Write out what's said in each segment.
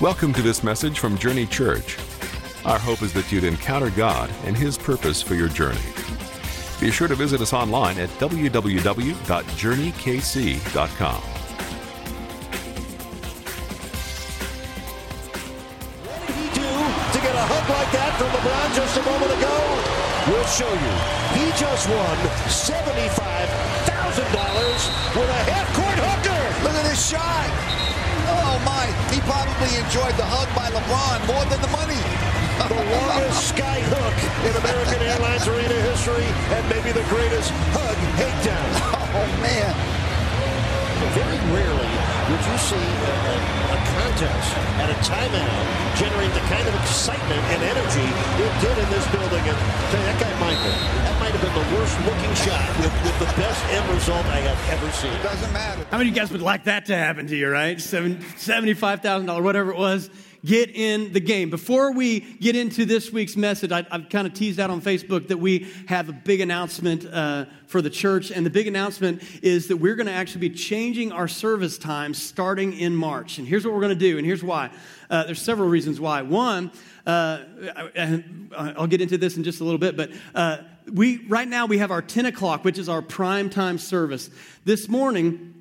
Welcome to this message from Journey Church. Our hope is that you'd encounter God and His purpose for your journey. Be sure to visit us online at www.journeykc.com. What did he do to get a hug like that from LeBron just a moment ago? We'll show you. He just won $75,000 with a half-court hooker. Look at this shot. Oh, my. He probably enjoyed the hug by LeBron more than the money. The longest sky hook in American Airlines Arena history and maybe the greatest hug hate down. Oh, man. Very rarely would you see a, a, a contest at a timeout generate the kind of excitement and energy it did in this building. And that guy Michael, might have been the worst looking shot with, with the best end result I have ever seen. It Doesn't matter. How many of you guys would like that to happen to you, right? Seven, $75,000, whatever it was. Get in the game. Before we get into this week's message, I, have kind of teased out on Facebook that we have a big announcement uh, for the church. And the big announcement is that we're going to actually be changing our service times starting in March. And here's what we're going to do, and here's why. Uh, there's several reasons why. One, uh, I, will get into this in just a little bit, but uh, we right now we have our 10 o'clock, which is our prime time service. This morning,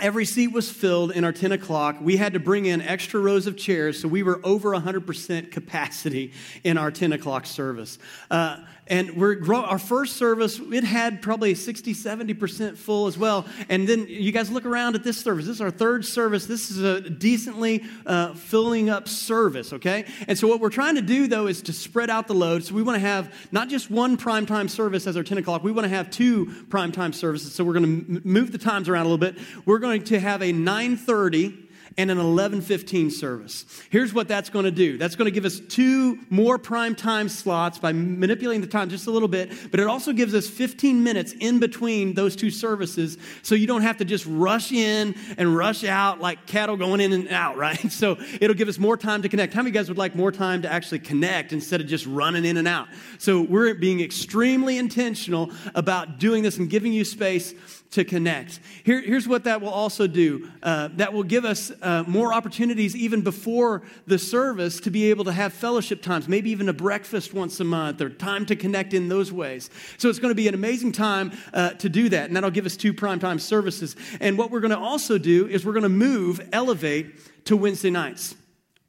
Every seat was filled in our 10 o'clock. We had to bring in extra rows of chairs, so we were over 100% capacity in our 10 o'clock service. Uh, and we're grow- our first service, it had probably 60, 70% full as well. And then you guys look around at this service. This is our third service. This is a decently uh, filling up service, okay? And so what we're trying to do, though, is to spread out the load. So we want to have not just one primetime service as our 10 o'clock, we want to have two primetime services. So we're going to m- move the times around a little bit. We're going to have a 930 and an 11:15 service. Here's what that's going to do. That's going to give us two more prime time slots by manipulating the time just a little bit, but it also gives us 15 minutes in between those two services so you don't have to just rush in and rush out like cattle going in and out, right? So it'll give us more time to connect. How many of you guys would like more time to actually connect instead of just running in and out? So we're being extremely intentional about doing this and giving you space to connect. Here, here's what that will also do uh, that will give us uh, more opportunities even before the service to be able to have fellowship times, maybe even a breakfast once a month or time to connect in those ways. So it's going to be an amazing time uh, to do that, and that'll give us two primetime services. And what we're going to also do is we're going to move Elevate to Wednesday nights.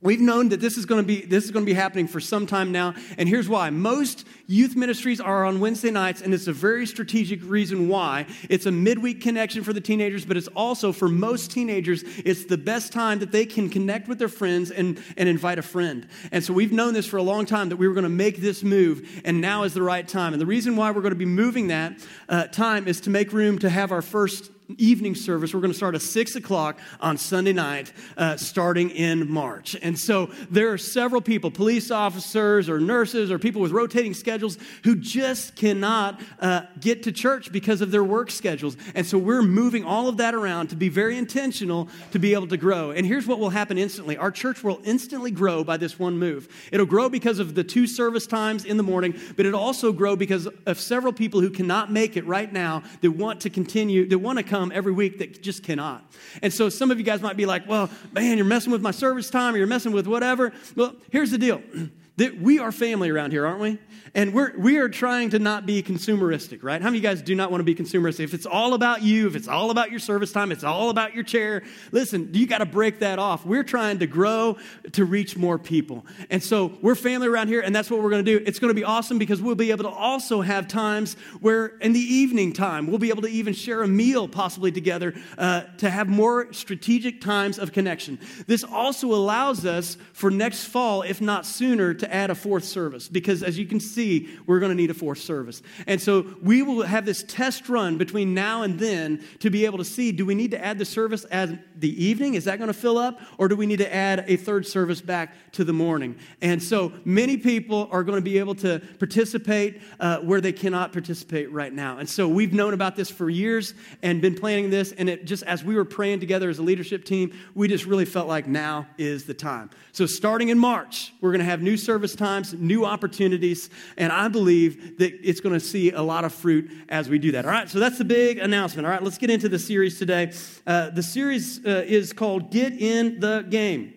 We've known that this is going to be this is going to be happening for some time now, and here's why. Most youth ministries are on Wednesday nights, and it's a very strategic reason why. It's a midweek connection for the teenagers, but it's also for most teenagers, it's the best time that they can connect with their friends and, and invite a friend. And so we've known this for a long time that we were going to make this move, and now is the right time. And the reason why we're going to be moving that uh, time is to make room to have our first evening service. We're going to start at 6 o'clock on Sunday night, uh, starting in March. And so there are several people, police officers or nurses or people with rotating schedules, who just cannot uh, get to church because of their work schedules. And so we're moving all of that around to be very intentional to be able to grow. And here's what will happen instantly our church will instantly grow by this one move. It'll grow because of the two service times in the morning, but it'll also grow because of several people who cannot make it right now that want to continue, that want to come come every week that just cannot. And so some of you guys might be like, well, man, you're messing with my service time or you're messing with whatever. Well, here's the deal. That we are family around here, aren't we? And we're, we are trying to not be consumeristic, right? How many of you guys do not want to be consumeristic? If it's all about you, if it's all about your service time, it's all about your chair, listen, you got to break that off. We're trying to grow to reach more people. And so we're family around here, and that's what we're going to do. It's going to be awesome because we'll be able to also have times where in the evening time, we'll be able to even share a meal possibly together uh, to have more strategic times of connection. This also allows us for next fall, if not sooner, to add a fourth service because as you can see, we're going to need a fourth service. And so we will have this test run between now and then to be able to see do we need to add the service as the evening? Is that going to fill up? Or do we need to add a third service back to the morning? And so many people are going to be able to participate uh, where they cannot participate right now. And so we've known about this for years and been planning this. And it just as we were praying together as a leadership team, we just really felt like now is the time. So starting in March, we're going to have new service service times, new opportunities, and I believe that it's going to see a lot of fruit as we do that. All right, so that's the big announcement. All right, let's get into the series today. Uh, the series uh, is called Get in the Game.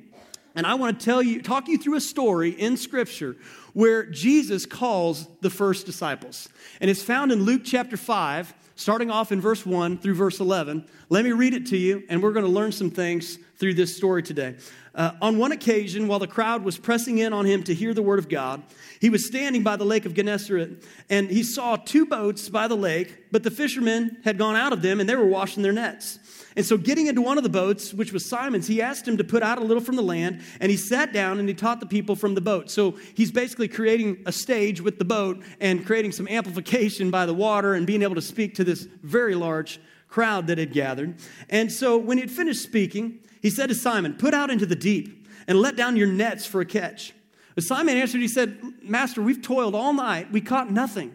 And I want to tell you, talk you through a story in Scripture where Jesus calls the first disciples. And it's found in Luke chapter 5, starting off in verse 1 through verse 11. Let me read it to you, and we're going to learn some things through this story today. Uh, on one occasion, while the crowd was pressing in on him to hear the word of God, he was standing by the lake of Gennesaret, and he saw two boats by the lake, but the fishermen had gone out of them, and they were washing their nets. And so, getting into one of the boats, which was Simon's, he asked him to put out a little from the land, and he sat down and he taught the people from the boat. So, he's basically creating a stage with the boat and creating some amplification by the water and being able to speak to this very large crowd that had gathered. And so, when he had finished speaking, he said to Simon, Put out into the deep and let down your nets for a catch. But Simon answered, He said, Master, we've toiled all night, we caught nothing.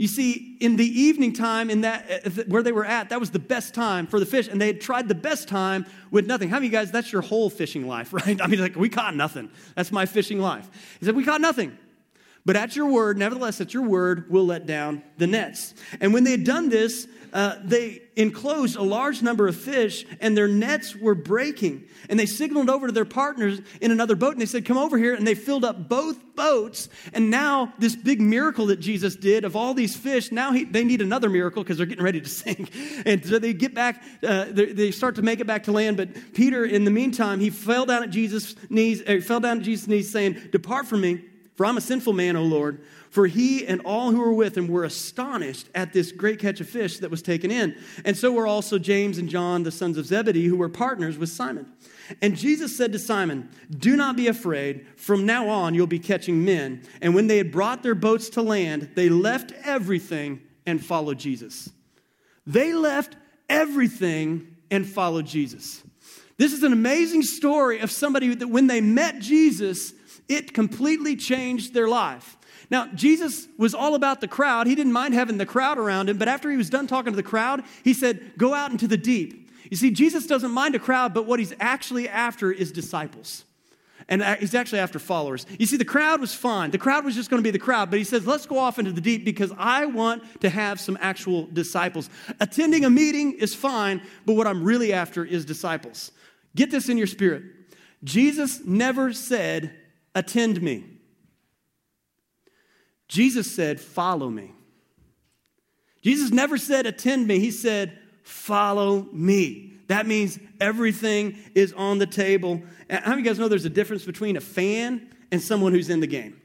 You see, in the evening time, in that uh, where they were at, that was the best time for the fish, and they had tried the best time with nothing. How many of you guys? That's your whole fishing life, right? I mean, like we caught nothing. That's my fishing life. He said, "We caught nothing." But at your word, nevertheless, at your word, we'll let down the nets. And when they had done this, uh, they enclosed a large number of fish, and their nets were breaking. And they signaled over to their partners in another boat, and they said, Come over here. And they filled up both boats. And now, this big miracle that Jesus did of all these fish, now he, they need another miracle because they're getting ready to sink. And so they get back, uh, they, they, start to make it back to land. But Peter, in the meantime, he fell down at Jesus' knees, uh, fell down at Jesus' knees, saying, Depart from me for I'm a sinful man, O Lord. For he and all who were with him were astonished at this great catch of fish that was taken in. And so were also James and John, the sons of Zebedee, who were partners with Simon. And Jesus said to Simon, Do not be afraid. From now on, you'll be catching men. And when they had brought their boats to land, they left everything and followed Jesus. They left everything and followed Jesus. This is an amazing story of somebody that when they met Jesus, it completely changed their life. Now, Jesus was all about the crowd. He didn't mind having the crowd around him, but after he was done talking to the crowd, he said, Go out into the deep. You see, Jesus doesn't mind a crowd, but what he's actually after is disciples. And uh, he's actually after followers. You see, the crowd was fine. The crowd was just going to be the crowd, but he says, Let's go off into the deep because I want to have some actual disciples. Attending a meeting is fine, but what I'm really after is disciples. Get this in your spirit. Jesus never said, attend me. Jesus said, follow me. Jesus never said, attend me. He said, follow me. That means everything is on the table. How many of you guys know there's a difference between a fan and someone who's in the game?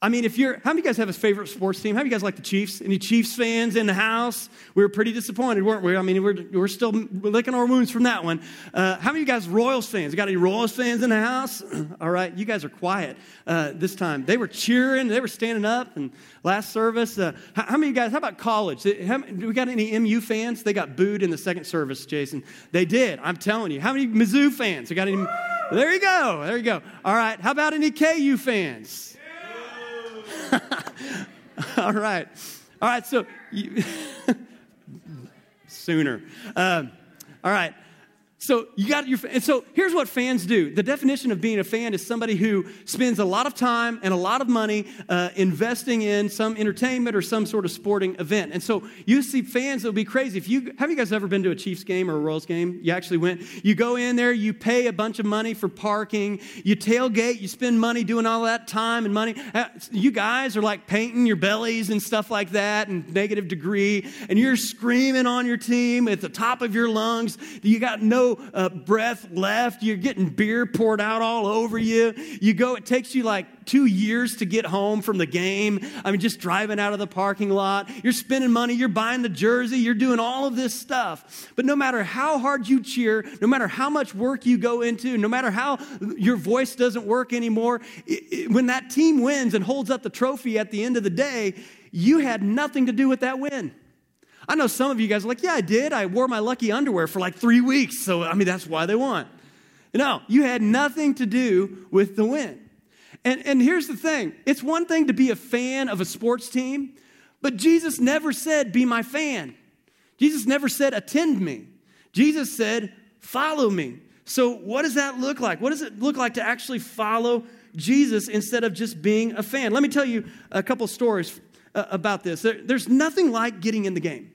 I mean, if you're, how many of you guys have a favorite sports team? How many of you guys like the Chiefs? Any Chiefs fans in the house? We were pretty disappointed, weren't we? I mean, we're, we're still licking our wounds from that one. Uh, how many of you guys Royals fans? Got any Royals fans in the house? All right, you guys are quiet uh, this time. They were cheering, they were standing up, and last service. Uh, how, how, many of you guys, how about college? How, do we got any MU fans? They got booed in the second service, Jason. They did, I'm telling you. How many Mizzou fans? We got any? There you go, there you go. All right, how about any KU fans? All right. All right, so you, sooner. Um, all right. So you got your, and so here's what fans do. The definition of being a fan is somebody who spends a lot of time and a lot of money uh, investing in some entertainment or some sort of sporting event. And so you see fans that'll be crazy. If you have you guys ever been to a Chiefs game or a Royals game? You actually went. You go in there, you pay a bunch of money for parking, you tailgate, you spend money doing all that time and money. Uh, you guys are like painting your bellies and stuff like that, and negative degree, and you're screaming on your team at the top of your lungs. You got no uh, breath left. You're getting beer poured out all over you. You go, it takes you like two years to get home from the game. I mean, just driving out of the parking lot. You're spending money. You're buying the jersey. You're doing all of this stuff. But no matter how hard you cheer, no matter how much work you go into, no matter how your voice doesn't work anymore, it, it, when that team wins and holds up the trophy at the end of the day, you had nothing to do with that win. I know some of you guys are like, yeah, I did. I wore my lucky underwear for like three weeks. So, I mean, that's why they won. No, you had nothing to do with the win. And, and here's the thing it's one thing to be a fan of a sports team, but Jesus never said, be my fan. Jesus never said, attend me. Jesus said, follow me. So, what does that look like? What does it look like to actually follow Jesus instead of just being a fan. Let me tell you a couple stories uh, about this. There, there's nothing like getting in the game.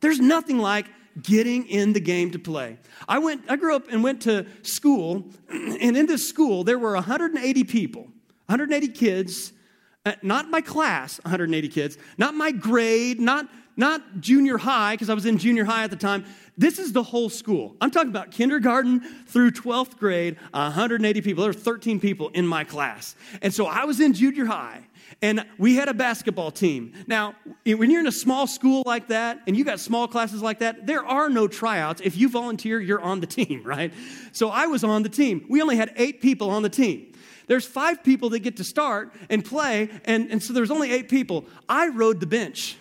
There's nothing like getting in the game to play. I went I grew up and went to school and in this school there were 180 people, 180 kids, uh, not my class, 180 kids, not my grade, not not junior high because I was in junior high at the time. This is the whole school. I'm talking about kindergarten through 12th grade, 180 people. There were 13 people in my class. And so I was in junior high and we had a basketball team. Now, when you're in a small school like that and you got small classes like that, there are no tryouts. If you volunteer, you're on the team, right? So I was on the team. We only had eight people on the team. There's five people that get to start and play, and, and so there's only eight people. I rode the bench.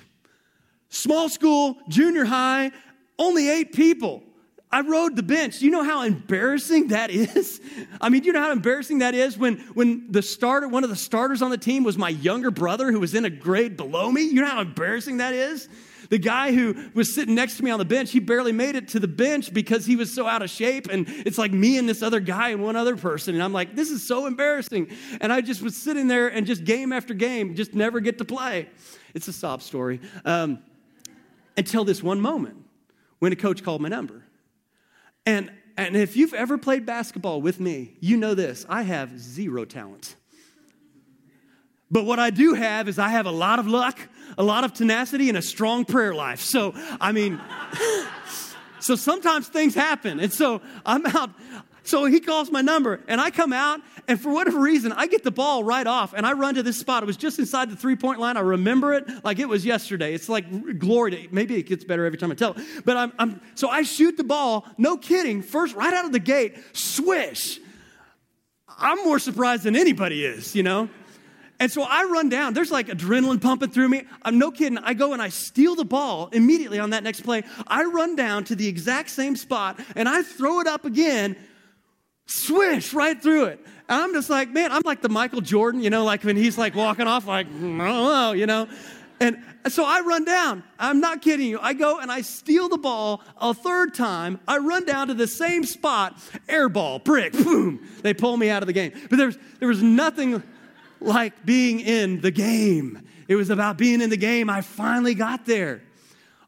Small school, junior high, only eight people. I rode the bench. You know how embarrassing that is? I mean, you know how embarrassing that is when, when the starter, one of the starters on the team was my younger brother who was in a grade below me? You know how embarrassing that is? The guy who was sitting next to me on the bench, he barely made it to the bench because he was so out of shape. And it's like me and this other guy and one other person. And I'm like, this is so embarrassing. And I just was sitting there and just game after game, just never get to play. It's a sob story. Um, until this one moment when a coach called my number. And, and if you've ever played basketball with me, you know this I have zero talent. But what I do have is I have a lot of luck, a lot of tenacity, and a strong prayer life. So, I mean, so sometimes things happen. And so I'm out, so he calls my number, and I come out, and for whatever reason, I get the ball right off, and I run to this spot. It was just inside the three point line. I remember it like it was yesterday. It's like glory. To, maybe it gets better every time I tell it. But I'm, I'm so I shoot the ball, no kidding, first right out of the gate, swish. I'm more surprised than anybody is, you know? And so I run down. There's like adrenaline pumping through me. I'm no kidding. I go and I steal the ball immediately on that next play. I run down to the exact same spot and I throw it up again swish right through it. And I'm just like, man, I'm like the Michael Jordan, you know, like when he's like walking off, like, know, you know. And so I run down. I'm not kidding you. I go and I steal the ball a third time. I run down to the same spot, air ball, brick, boom. They pull me out of the game. But there was, there was nothing like being in the game. It was about being in the game. I finally got there.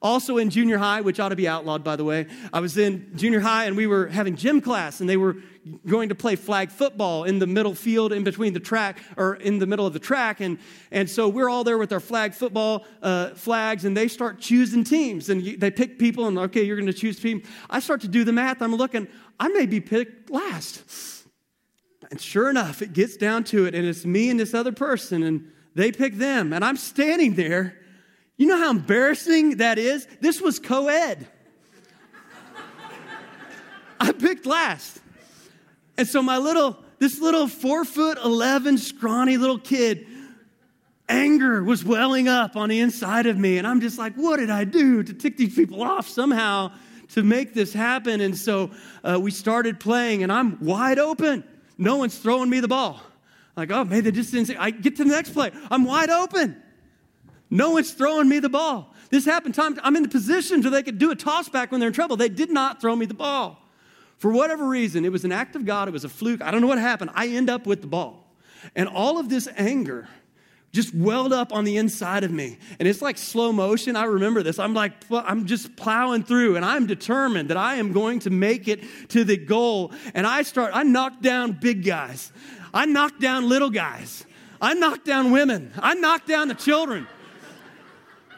Also in junior high, which ought to be outlawed, by the way, I was in junior high and we were having gym class and they were going to play flag football in the middle field in between the track or in the middle of the track. And, and so we're all there with our flag football uh, flags and they start choosing teams and you, they pick people and, okay, you're going to choose team. I start to do the math. I'm looking, I may be picked last. And sure enough, it gets down to it and it's me and this other person and they pick them. And I'm standing there you know how embarrassing that is? This was co ed. I picked last. And so my little, this little four foot 11 scrawny little kid, anger was welling up on the inside of me. And I'm just like, what did I do to tick these people off somehow to make this happen? And so uh, we started playing, and I'm wide open. No one's throwing me the ball. Like, oh, maybe they just didn't say, I get to the next play. I'm wide open. No one's throwing me the ball. This happened time. I'm in the position so they could do a toss back when they're in trouble. They did not throw me the ball. For whatever reason, it was an act of God. It was a fluke. I don't know what happened. I end up with the ball. And all of this anger just welled up on the inside of me. And it's like slow motion. I remember this. I'm like, I'm just plowing through and I'm determined that I am going to make it to the goal. And I start, I knock down big guys. I knock down little guys. I knock down women. I knock down the children.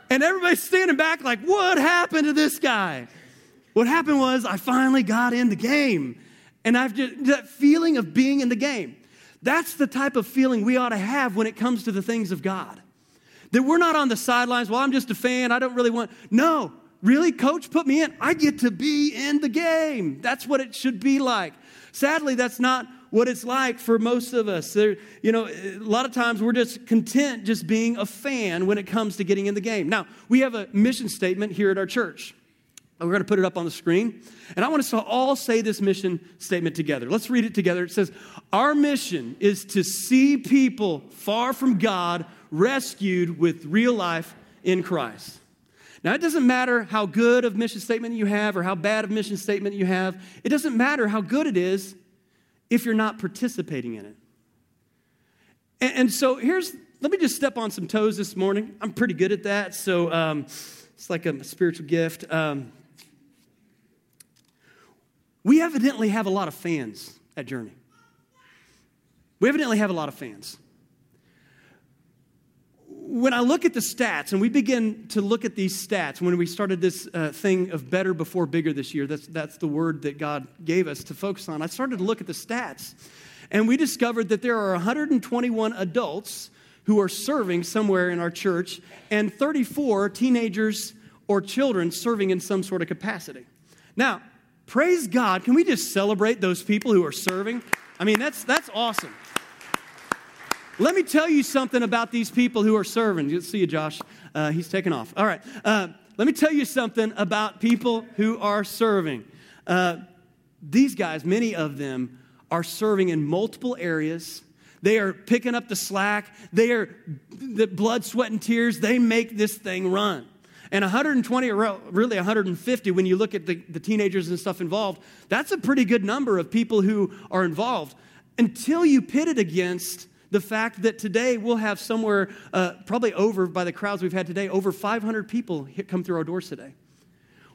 And everybody's standing back like, what happened to this guy? What happened was I finally got in the game. And I've just, that feeling of being in the game. That's the type of feeling we ought to have when it comes to the things of God. That we're not on the sidelines, well, I'm just a fan, I don't really want. No, really, coach put me in. I get to be in the game. That's what it should be like. Sadly, that's not what it's like for most of us. There, you know, a lot of times we're just content just being a fan when it comes to getting in the game. Now, we have a mission statement here at our church. We're going to put it up on the screen. And I want us to all say this mission statement together. Let's read it together. It says, Our mission is to see people far from God rescued with real life in Christ. Now, it doesn't matter how good of mission statement you have or how bad of mission statement you have. It doesn't matter how good it is if you're not participating in it. And, and, so here's, let me just step on some toes this morning. I'm pretty good at that. So um, it's like a spiritual gift. Um, we evidently have a lot of fans at Journey. We evidently have a lot of fans. When I look at the stats, and we begin to look at these stats, when we started this uh, thing of better before bigger this year, that's, that's the word that God gave us to focus on. I started to look at the stats, and we discovered that there are 121 adults who are serving somewhere in our church, and 34 teenagers or children serving in some sort of capacity. Now, praise God. Can we just celebrate those people who are serving? I mean, that's, that's awesome. Let me tell you something about these people who are serving. You see you, Josh. Uh, he's taking off. All right. Uh, let me tell you something about people who are serving. Uh, these guys, many of them, are serving in multiple areas. They are picking up the slack. They are the blood, sweat, and tears. They make this thing run. And 120, or really 150, when you look at the, the teenagers and stuff involved, that's a pretty good number of people who are involved until you pit it against the fact that today we'll have somewhere, uh, probably over by the crowds we've had today, over 500 people come through our doors today.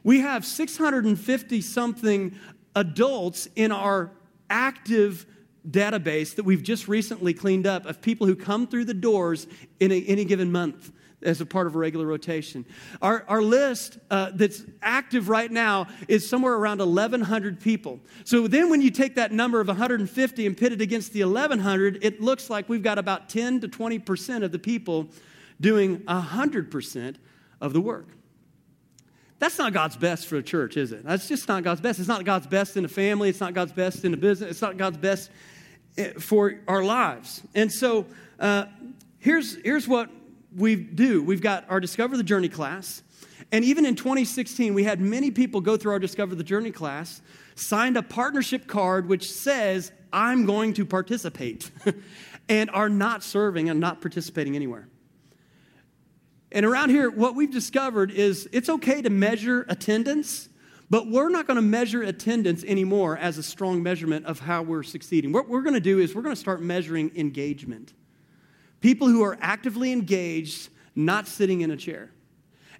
We have 650 something adults in our active database that we've just recently cleaned up of people who come through the doors in a, any given month as a part of a regular rotation. Our, our list uh, that's active right now is somewhere around 1,100 people. So then when you take that number of 150 and pit it against the 1,100, it looks like we've got about 10 to 20% of the people doing 100% of the work. That's not God's best for a church, is it? That's just not God's best. It's not God's best in a family. It's not God's best in a business. It's not God's best eh, for our lives. And so uh, here's, here's what we do. We've got our Discover the Journey class. And even in 2016, we had many people go through our Discover the Journey class, signed a partnership card which says, I'm going to participate, and are not serving and not participating anywhere. And around here, what we've discovered is it's okay to measure attendance, but we're not going to measure attendance anymore as a strong measurement of how we're succeeding. What we're going to do is we're going to start measuring engagement. People who are actively engaged, not sitting in a chair.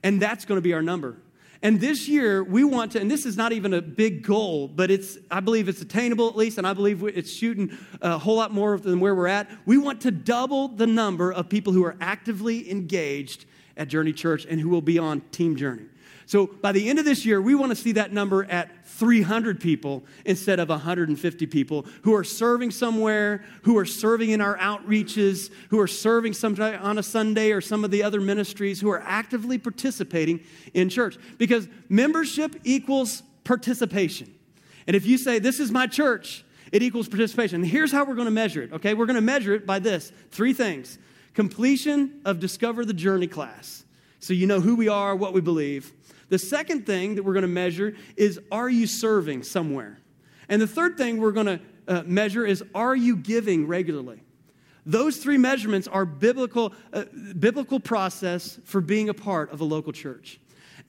And that's going to be our number. And this year, we want to, and this is not even a big goal, but it's, I believe it's attainable at least, and I believe it's shooting a whole lot more than where we're at. We want to double the number of people who are actively engaged at Journey Church and who will be on Team Journey. So by the end of this year, we want to see that number at 300 people instead of 150 people who are serving somewhere, who are serving in our outreaches, who are serving sometime on a Sunday or some of the other ministries, who are actively participating in church. Because membership equals participation. And if you say, This is my church, it equals participation. And here's how we're going to measure it, okay? We're going to measure it by this three things completion of Discover the Journey class. So you know who we are, what we believe. The second thing that we're going to measure is are you serving somewhere? And the third thing we're going to uh, measure is are you giving regularly? Those three measurements are biblical, uh, biblical process for being a part of a local church.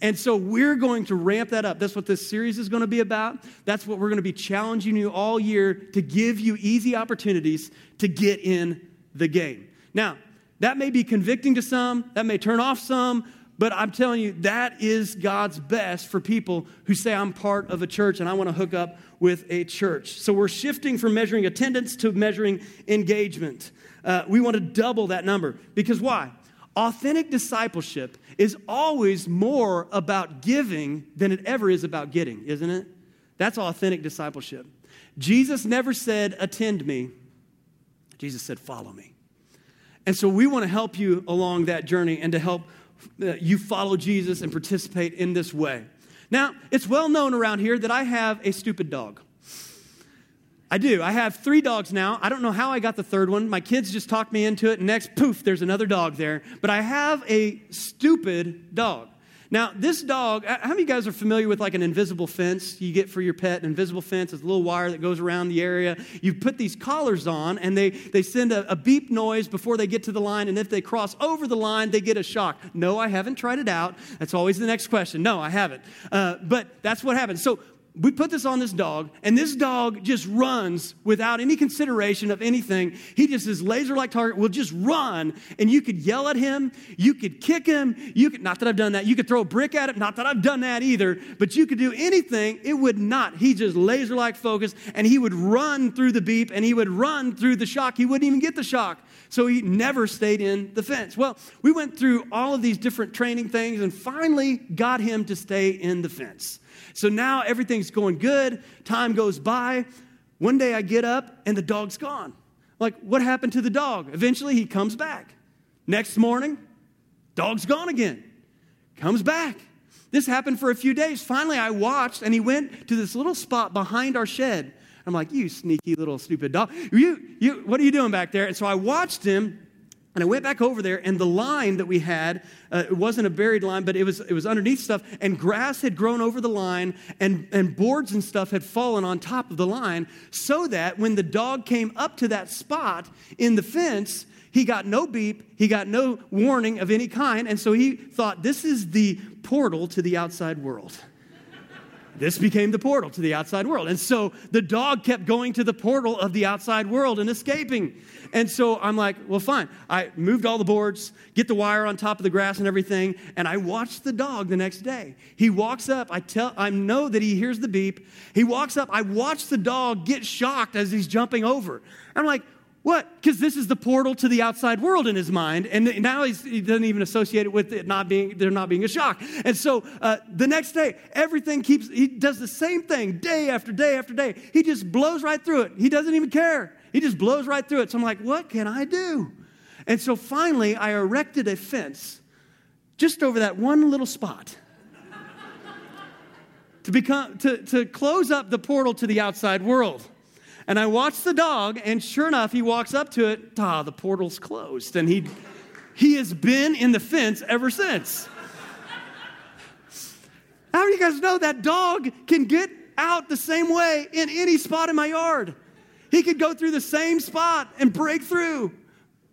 And so we're going to ramp that up. That's what this series is going to be about. That's what we're going to be challenging you all year to give you easy opportunities to get in the game. Now, that may be convicting to some, that may turn off some, but I'm telling you, that is God's best for people who say, I'm part of a church and I want to hook up with a church. So we're shifting from measuring attendance to measuring engagement. Uh, we want to double that number because why? Authentic discipleship is always more about giving than it ever is about getting, isn't it? That's authentic discipleship. Jesus never said, Attend me. Jesus said, Follow me. And so we want to help you along that journey and to help you follow Jesus and participate in this way. Now, it's well known around here that I have a stupid dog. I do. I have three dogs now. I don't know how I got the third one. My kids just talked me into it. Next, poof, there's another dog there. But I have a stupid dog. Now, this dog, how many of you guys are familiar with like an invisible fence you get for your pet? An invisible fence is a little wire that goes around the area. You put these collars on and they, they send a, a beep noise before they get to the line. And if they cross over the line, they get a shock. No, I haven't tried it out. That's always the next question. No, I haven't. Uh, but that's what happens. So we put this on this dog, and this dog just runs without any consideration of anything. He just is laser like target, will just run, and you could yell at him, you could kick him, you could, not that I've done that, you could throw a brick at him, not that I've done that either, but you could do anything, it would not. He just laser like focused, and he would run through the beep, and he would run through the shock. He wouldn't even get the shock. So he never stayed in the fence. Well, we went through all of these different training things and finally got him to stay in the fence. So now everything's going good. Time goes by. One day I get up and the dog's gone. Like, what happened to the dog? Eventually he comes back. Next morning, dog's gone again. Comes back. This happened for a few days. Finally, I watched and he went to this little spot behind our shed. I'm like, you sneaky little stupid dog. You, you, what are you doing back there? And so I watched him and I went back over there, and the line that we had, uh, it wasn't a buried line, but it was, it was underneath stuff, and grass had grown over the line, and, and boards and stuff had fallen on top of the line, so that when the dog came up to that spot in the fence, he got no beep, he got no warning of any kind, and so he thought, this is the portal to the outside world this became the portal to the outside world. And so the dog kept going to the portal of the outside world and escaping. And so I'm like, well, fine. I moved all the boards, get the wire on top of the grass and everything, and I watched the dog the next day. He walks up. I tell, I know that he hears the beep. He walks up. I watch the dog get shocked as he's jumping over. I'm like, what? Because this is the portal to the outside world in his mind, and now he doesn't even associate it with it not being there not being a shock. And so uh, the next day, everything keeps. He does the same thing day after day after day. He just blows right through it. He doesn't even care. He just blows right through it. So I'm like, what can I do? And so finally, I erected a fence just over that one little spot to become to, to close up the portal to the outside world. And I watch the dog, and sure enough, he walks up to it. Ah, the portal's closed. And he, he has been in the fence ever since. How do you guys know that dog can get out the same way in any spot in my yard? He could go through the same spot and break through,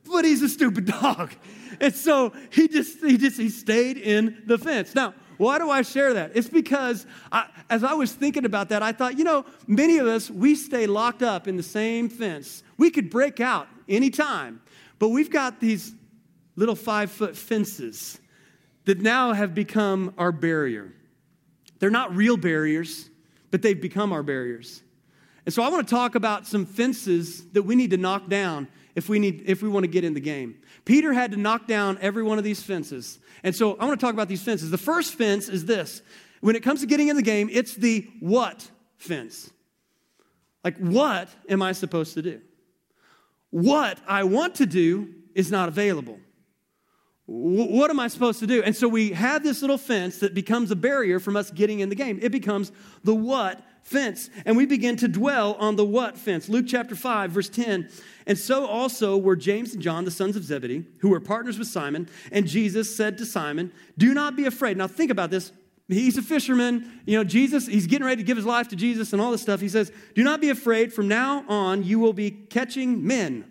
but he's a stupid dog. And so he just he just he stayed in the fence. Now, why do I share that? It's because I, as I was thinking about that, I thought, you know, many of us, we stay locked up in the same fence. We could break out anytime, but we've got these little five foot fences that now have become our barrier. They're not real barriers, but they've become our barriers. And so I want to talk about some fences that we need to knock down if we, need, if we want to get in the game. Peter had to knock down every one of these fences. And so I want to talk about these fences. The first fence is this when it comes to getting in the game, it's the what fence. Like, what am I supposed to do? What I want to do is not available. what am I supposed to do? And so we have this little fence that becomes a barrier from us getting in the game. It becomes the what fence. And we begin to dwell on the what fence. Luke chapter 5, verse 10. And so also were James and John, the sons of Zebedee, who were partners with Simon. And Jesus said to Simon, Do not be afraid. Now think about this. He's a fisherman. You know, Jesus, he's getting ready to give his life to Jesus and all this stuff. He says, Do not be afraid. From now on, you will be catching men.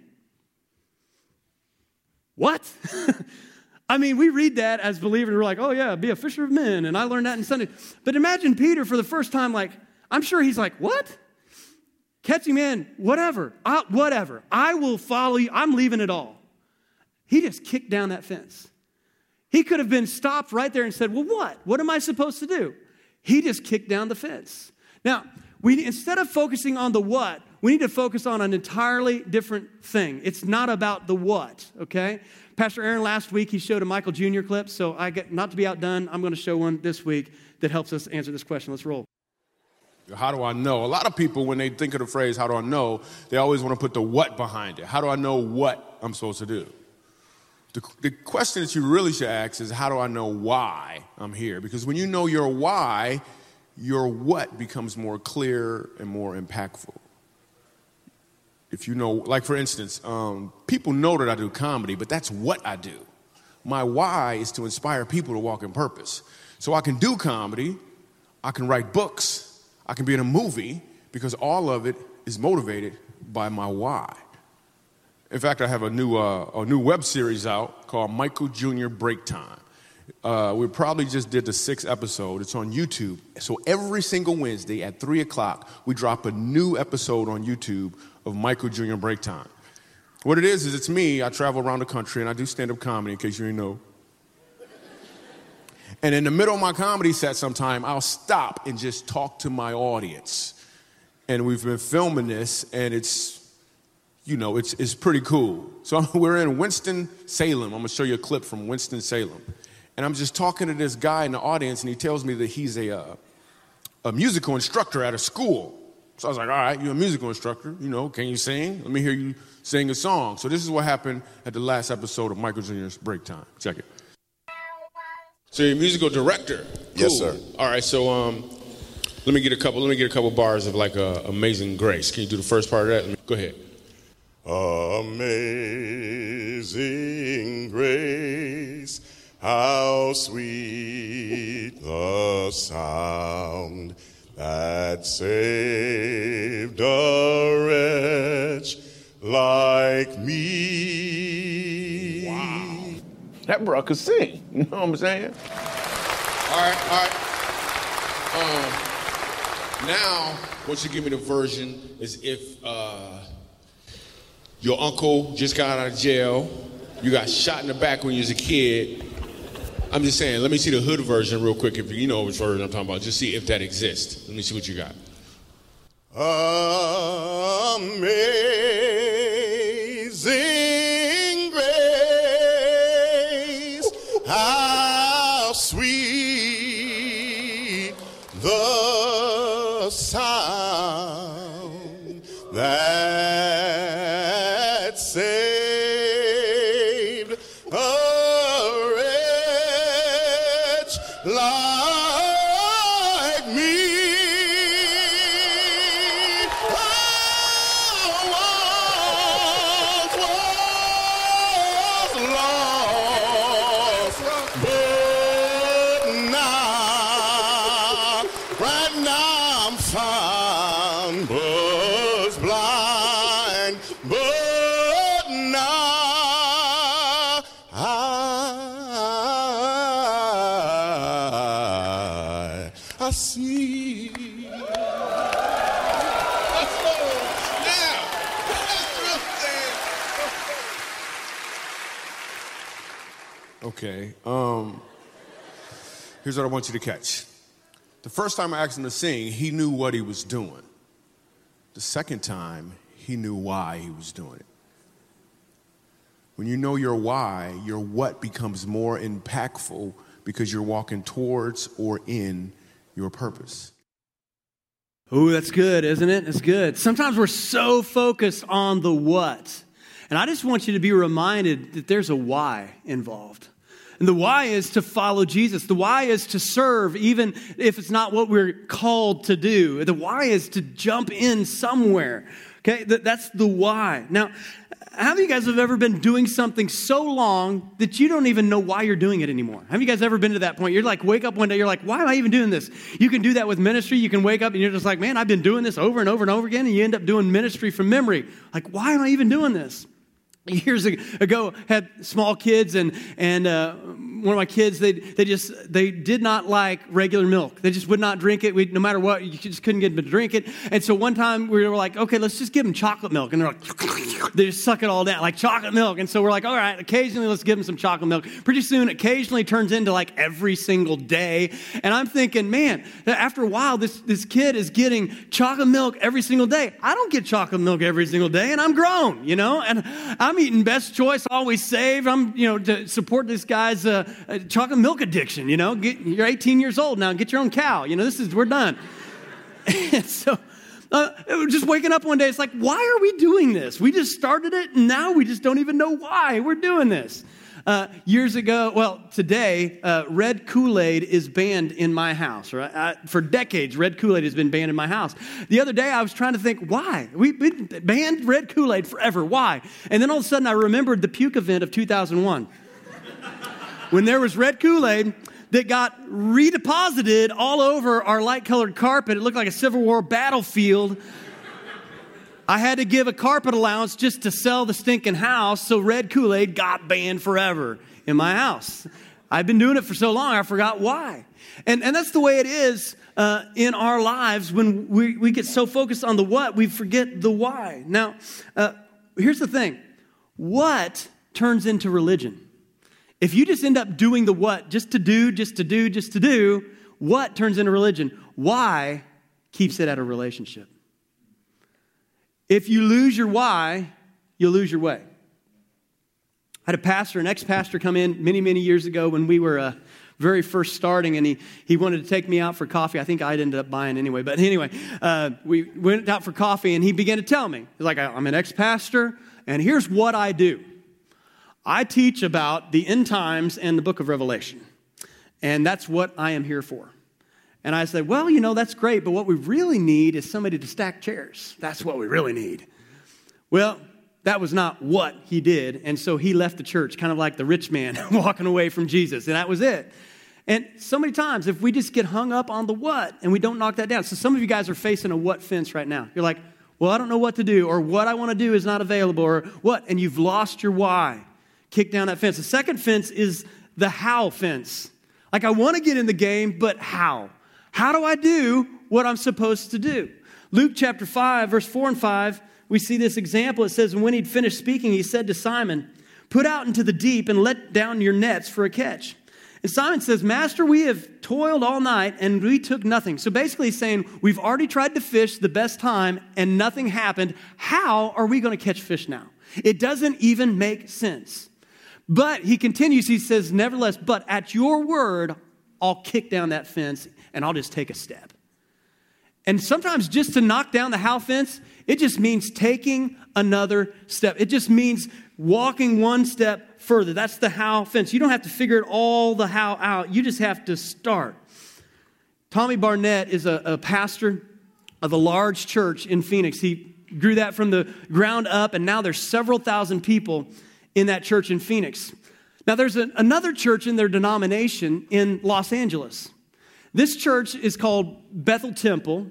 What? I mean, we read that as believers, we're like, oh, yeah, be a fisher of men. And I learned that in Sunday. But imagine Peter for the first time, like, I'm sure he's like, What? Catch him in, whatever, I, whatever. I will follow you. I'm leaving it all. He just kicked down that fence. He could have been stopped right there and said, Well, what? What am I supposed to do? He just kicked down the fence. Now, we, instead of focusing on the what, we need to focus on an entirely different thing. It's not about the what, okay? Pastor Aaron last week, he showed a Michael Jr. clip, so I get not to be outdone, I'm going to show one this week that helps us answer this question. Let's roll. How do I know? A lot of people, when they think of the phrase, how do I know, they always want to put the what behind it. How do I know what I'm supposed to do? The, the question that you really should ask is, how do I know why I'm here? Because when you know your why, your what becomes more clear and more impactful. If you know, like for instance, um, people know that I do comedy, but that's what I do. My why is to inspire people to walk in purpose. So I can do comedy, I can write books, I can be in a movie because all of it is motivated by my why. In fact, I have a new, uh, a new web series out called Michael Jr. Break Time. Uh, we probably just did the sixth episode. It's on YouTube. So every single Wednesday at 3 o'clock, we drop a new episode on YouTube of Michael Jr. Break Time. What it is, is it's me. I travel around the country and I do stand up comedy, in case you didn't know. And in the middle of my comedy set, sometime I'll stop and just talk to my audience. And we've been filming this, and it's, you know, it's, it's pretty cool. So we're in Winston Salem. I'm gonna show you a clip from Winston Salem. And I'm just talking to this guy in the audience, and he tells me that he's a, uh, a musical instructor at a school. So I was like, all right, you're a musical instructor. You know, can you sing? Let me hear you sing a song. So this is what happened at the last episode of Michael Jr.'s Break Time. Check it. So you're a musical director. Yes, sir. All right, so um, let me get a couple. Let me get a couple bars of like uh, "Amazing Grace." Can you do the first part of that? Me- Go ahead. Amazing grace, how sweet the sound that saved a wretch like me. Wow. That bro could sing. You know what I'm saying? All right, all right. Um, now, what you give me the version is if uh, your uncle just got out of jail, you got shot in the back when you was a kid. I'm just saying, let me see the hood version real quick. If you know which version I'm talking about, just see if that exists. Let me see what you got. Amazing Okay. Um, here's what I want you to catch. The first time I asked him to sing, he knew what he was doing. The second time, he knew why he was doing it. When you know your why, your what becomes more impactful because you're walking towards or in your purpose. Ooh, that's good, isn't it? It's good. Sometimes we're so focused on the what. And I just want you to be reminded that there's a why involved. And the why is to follow Jesus. The why is to serve, even if it's not what we're called to do. The why is to jump in somewhere. Okay, that's the why. Now, how many of you guys have ever been doing something so long that you don't even know why you're doing it anymore? Have you guys ever been to that point? You're like, wake up one day, you're like, why am I even doing this? You can do that with ministry. You can wake up and you're just like, man, I've been doing this over and over and over again. And you end up doing ministry from memory. Like, why am I even doing this? Years ago had small kids and and uh, one of my kids they they just they did not like regular milk. They just would not drink it. We, no matter what you just couldn't get them to drink it. And so one time we were like okay let's just give them chocolate milk. And they're like they just suck it all down like chocolate milk. And so we're like all right occasionally let's give them some chocolate milk. Pretty soon occasionally turns into like every single day. And i'm thinking man after a while this this kid is getting chocolate milk every single day. I don't get chocolate milk every single day and i'm grown you know? And i'm eating best choice always saved i'm you know to support this guy's uh, uh, chocolate milk addiction you know get, you're 18 years old now get your own cow you know this is we're done and so uh, just waking up one day, it's like, why are we doing this? We just started it, and now we just don't even know why we're doing this. Uh, years ago, well, today, uh, red Kool Aid is banned in my house. Right? Uh, for decades, red Kool Aid has been banned in my house. The other day, I was trying to think, why? We've been banned red Kool Aid forever. Why? And then all of a sudden, I remembered the puke event of 2001. When there was red Kool Aid, that got redeposited all over our light colored carpet. It looked like a Civil War battlefield. I had to give a carpet allowance just to sell the stinking house, so red Kool Aid got banned forever in my house. I've been doing it for so long, I forgot why. And, and that's the way it is uh, in our lives when we, we get so focused on the what, we forget the why. Now, uh, here's the thing what turns into religion? If you just end up doing the what, just to do, just to do, just to do, what turns into religion? Why keeps it at a relationship? If you lose your why, you'll lose your way. I had a pastor, an ex pastor, come in many, many years ago when we were uh, very first starting, and he, he wanted to take me out for coffee. I think I'd ended up buying anyway. But anyway, uh, we went out for coffee, and he began to tell me, he's like, I'm an ex pastor, and here's what I do I teach about the end times and the book of Revelation. And that's what I am here for. And I said, Well, you know, that's great, but what we really need is somebody to stack chairs. That's what we really need. Well, that was not what he did. And so he left the church, kind of like the rich man walking away from Jesus. And that was it. And so many times, if we just get hung up on the what and we don't knock that down. So some of you guys are facing a what fence right now. You're like, well, I don't know what to do, or what I want to do is not available, or what? And you've lost your why. Kick down that fence. The second fence is the how fence. Like, I want to get in the game, but how? How do I do what I'm supposed to do? Luke chapter 5, verse 4 and 5 we see this example. It says, and When he'd finished speaking, he said to Simon, Put out into the deep and let down your nets for a catch. And Simon says, Master, we have toiled all night and we took nothing. So basically, he's saying, We've already tried to fish the best time and nothing happened. How are we going to catch fish now? It doesn't even make sense. But he continues, he says, Nevertheless, but at your word, I'll kick down that fence and I'll just take a step. And sometimes just to knock down the how fence, it just means taking another step. It just means walking one step further. That's the how fence. You don't have to figure it all the how out. You just have to start. Tommy Barnett is a, a pastor of a large church in Phoenix. He grew that from the ground up, and now there's several thousand people in that church in Phoenix. Now, there's another church in their denomination in Los Angeles. This church is called Bethel Temple.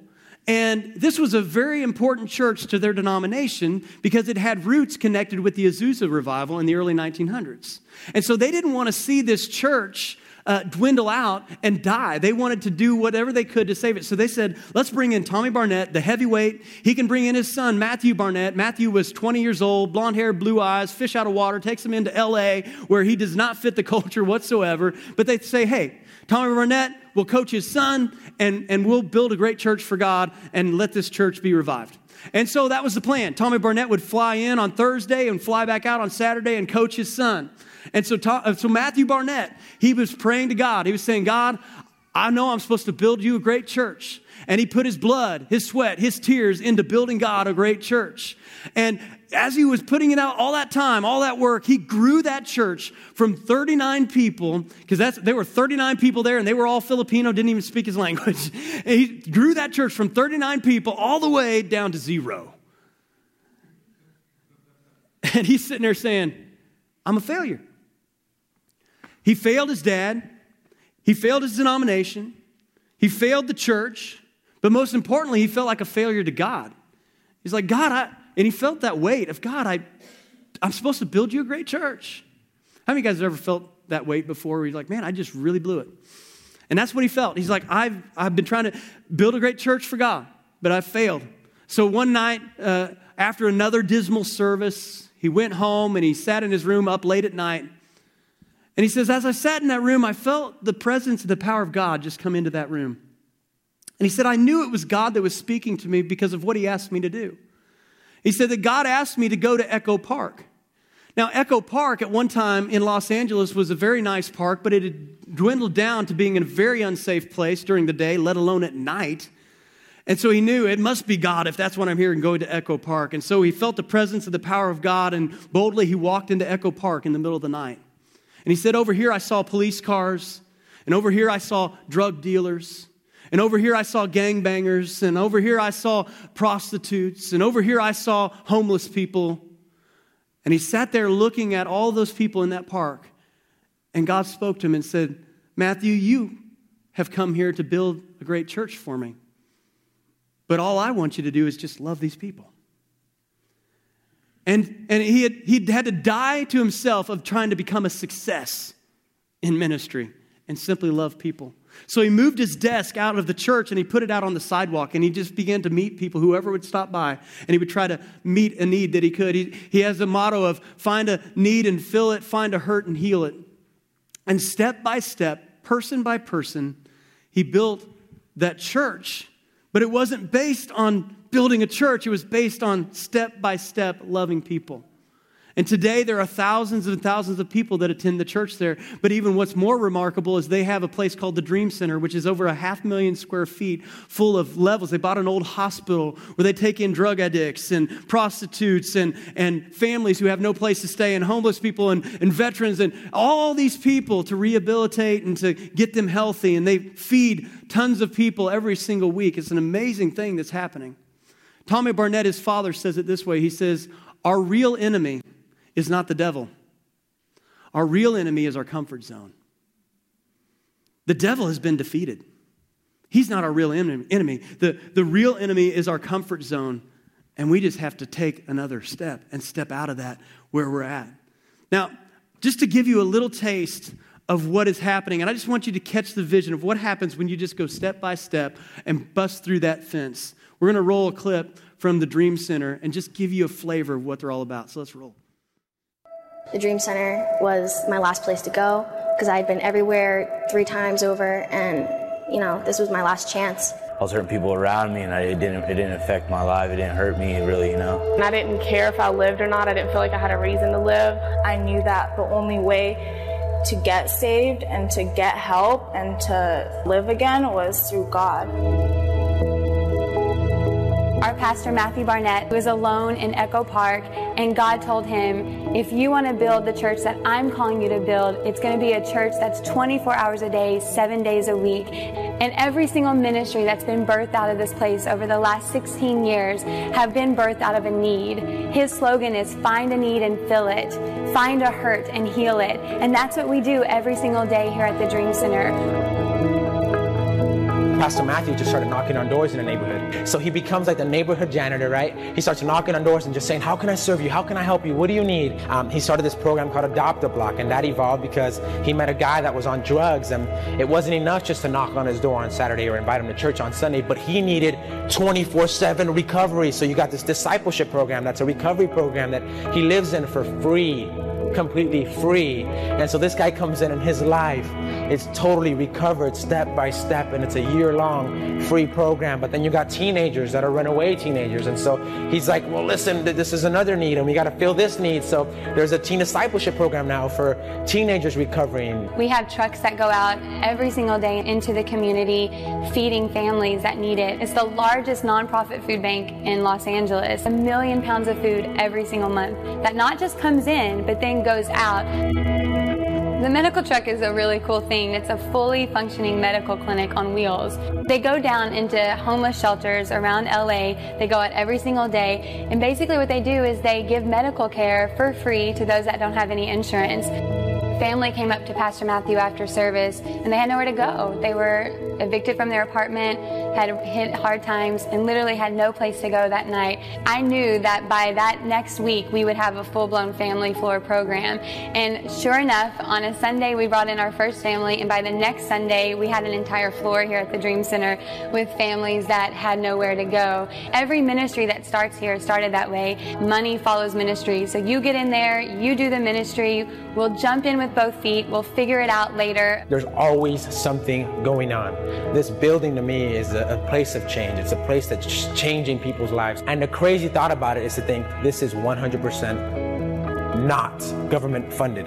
And this was a very important church to their denomination because it had roots connected with the Azusa revival in the early 1900s. And so they didn't want to see this church uh, dwindle out and die. They wanted to do whatever they could to save it. So they said, let's bring in Tommy Barnett, the heavyweight. He can bring in his son, Matthew Barnett. Matthew was 20 years old, blonde hair, blue eyes, fish out of water, takes him into LA where he does not fit the culture whatsoever. But they say, hey, Tommy Barnett will coach his son, and, and we'll build a great church for God and let this church be revived. And so that was the plan. Tommy Barnett would fly in on Thursday and fly back out on Saturday and coach his son. And so, uh, so Matthew Barnett, he was praying to God. He was saying, God, I know I'm supposed to build you a great church. And he put his blood, his sweat, his tears into building God a great church. And as he was putting it out all that time, all that work, he grew that church from 39 people, because that's there were 39 people there and they were all Filipino, didn't even speak his language. And he grew that church from 39 people all the way down to zero. And he's sitting there saying, I'm a failure. He failed his dad, he failed his denomination, he failed the church, but most importantly, he felt like a failure to God. He's like, God, I, and he felt that weight of God, I, I'm supposed to build you a great church. How many of you guys have ever felt that weight before where you're like, man, I just really blew it? And that's what he felt. He's like, I've, I've been trying to build a great church for God, but I've failed. So one night, uh, after another dismal service, he went home and he sat in his room up late at night. And he says, As I sat in that room, I felt the presence and the power of God just come into that room. And he said, I knew it was God that was speaking to me because of what he asked me to do. He said that God asked me to go to Echo Park. Now, Echo Park at one time in Los Angeles was a very nice park, but it had dwindled down to being in a very unsafe place during the day, let alone at night. And so he knew it must be God if that's what I'm and going to Echo Park. And so he felt the presence of the power of God, and boldly he walked into Echo Park in the middle of the night. And he said, Over here I saw police cars, and over here I saw drug dealers. And over here I saw gangbangers, and over here I saw prostitutes, and over here I saw homeless people. And he sat there looking at all those people in that park. And God spoke to him and said, Matthew, you have come here to build a great church for me. But all I want you to do is just love these people. And, and he, had, he had to die to himself of trying to become a success in ministry and simply love people. So he moved his desk out of the church and he put it out on the sidewalk and he just began to meet people, whoever would stop by, and he would try to meet a need that he could. He, he has a motto of find a need and fill it, find a hurt and heal it. And step by step, person by person, he built that church. But it wasn't based on building a church, it was based on step by step loving people. And today there are thousands and thousands of people that attend the church there. But even what's more remarkable is they have a place called the Dream Center, which is over a half million square feet full of levels. They bought an old hospital where they take in drug addicts and prostitutes and, and families who have no place to stay and homeless people and, and veterans and all these people to rehabilitate and to get them healthy. And they feed tons of people every single week. It's an amazing thing that's happening. Tommy Barnett, his father, says it this way. He says, Our real enemy is not the devil. Our real enemy is our comfort zone. The devil has been defeated. He's not our real enemy. The, the real enemy is our comfort zone, and we just have to take another step and step out of that where we're at. Now, just to give you a little taste of what is happening, and I just want you to catch the vision of what happens when you just go step by step and bust through that fence. We're going to roll a clip from the Dream Center and just give you a flavor of what they're all about. So let's roll. The Dream Center was my last place to go because I had been everywhere three times over, and you know this was my last chance. I was hurting people around me, and I, it didn't it didn't affect my life. It didn't hurt me, really, you know. And I didn't care if I lived or not. I didn't feel like I had a reason to live. I knew that the only way to get saved and to get help and to live again was through God. Our pastor, Matthew Barnett, was alone in Echo Park, and God told him, If you want to build the church that I'm calling you to build, it's going to be a church that's 24 hours a day, seven days a week. And every single ministry that's been birthed out of this place over the last 16 years have been birthed out of a need. His slogan is find a need and fill it, find a hurt and heal it. And that's what we do every single day here at the Dream Center. Pastor Matthew just started knocking on doors in the neighborhood. So he becomes like the neighborhood janitor, right? He starts knocking on doors and just saying, How can I serve you? How can I help you? What do you need? Um, he started this program called Adopt a Block, and that evolved because he met a guy that was on drugs, and it wasn't enough just to knock on his door on Saturday or invite him to church on Sunday, but he needed 24 7 recovery. So you got this discipleship program that's a recovery program that he lives in for free completely free. And so this guy comes in and his life is totally recovered step by step and it's a year long free program. But then you got teenagers that are runaway teenagers. And so he's like, well, listen, this is another need and we got to fill this need. So there's a teen discipleship program now for teenagers recovering. We have trucks that go out every single day into the community feeding families that need it. It's the largest nonprofit food bank in Los Angeles. A million pounds of food every single month that not just comes in, but then goes out. The medical truck is a really cool thing. It's a fully functioning medical clinic on wheels. They go down into homeless shelters around LA. They go out every single day. And basically, what they do is they give medical care for free to those that don't have any insurance family came up to Pastor Matthew after service and they had nowhere to go. They were evicted from their apartment, had hit hard times, and literally had no place to go that night. I knew that by that next week we would have a full blown family floor program. And sure enough, on a Sunday we brought in our first family, and by the next Sunday we had an entire floor here at the Dream Center with families that had nowhere to go. Every ministry that starts here started that way. Money follows ministry. So you get in there, you do the ministry, we'll jump in with both feet. We'll figure it out later. There's always something going on. This building to me is a, place of change. It's a place that's changing people's lives. And the crazy thought about it is to think this is 100% not government funded.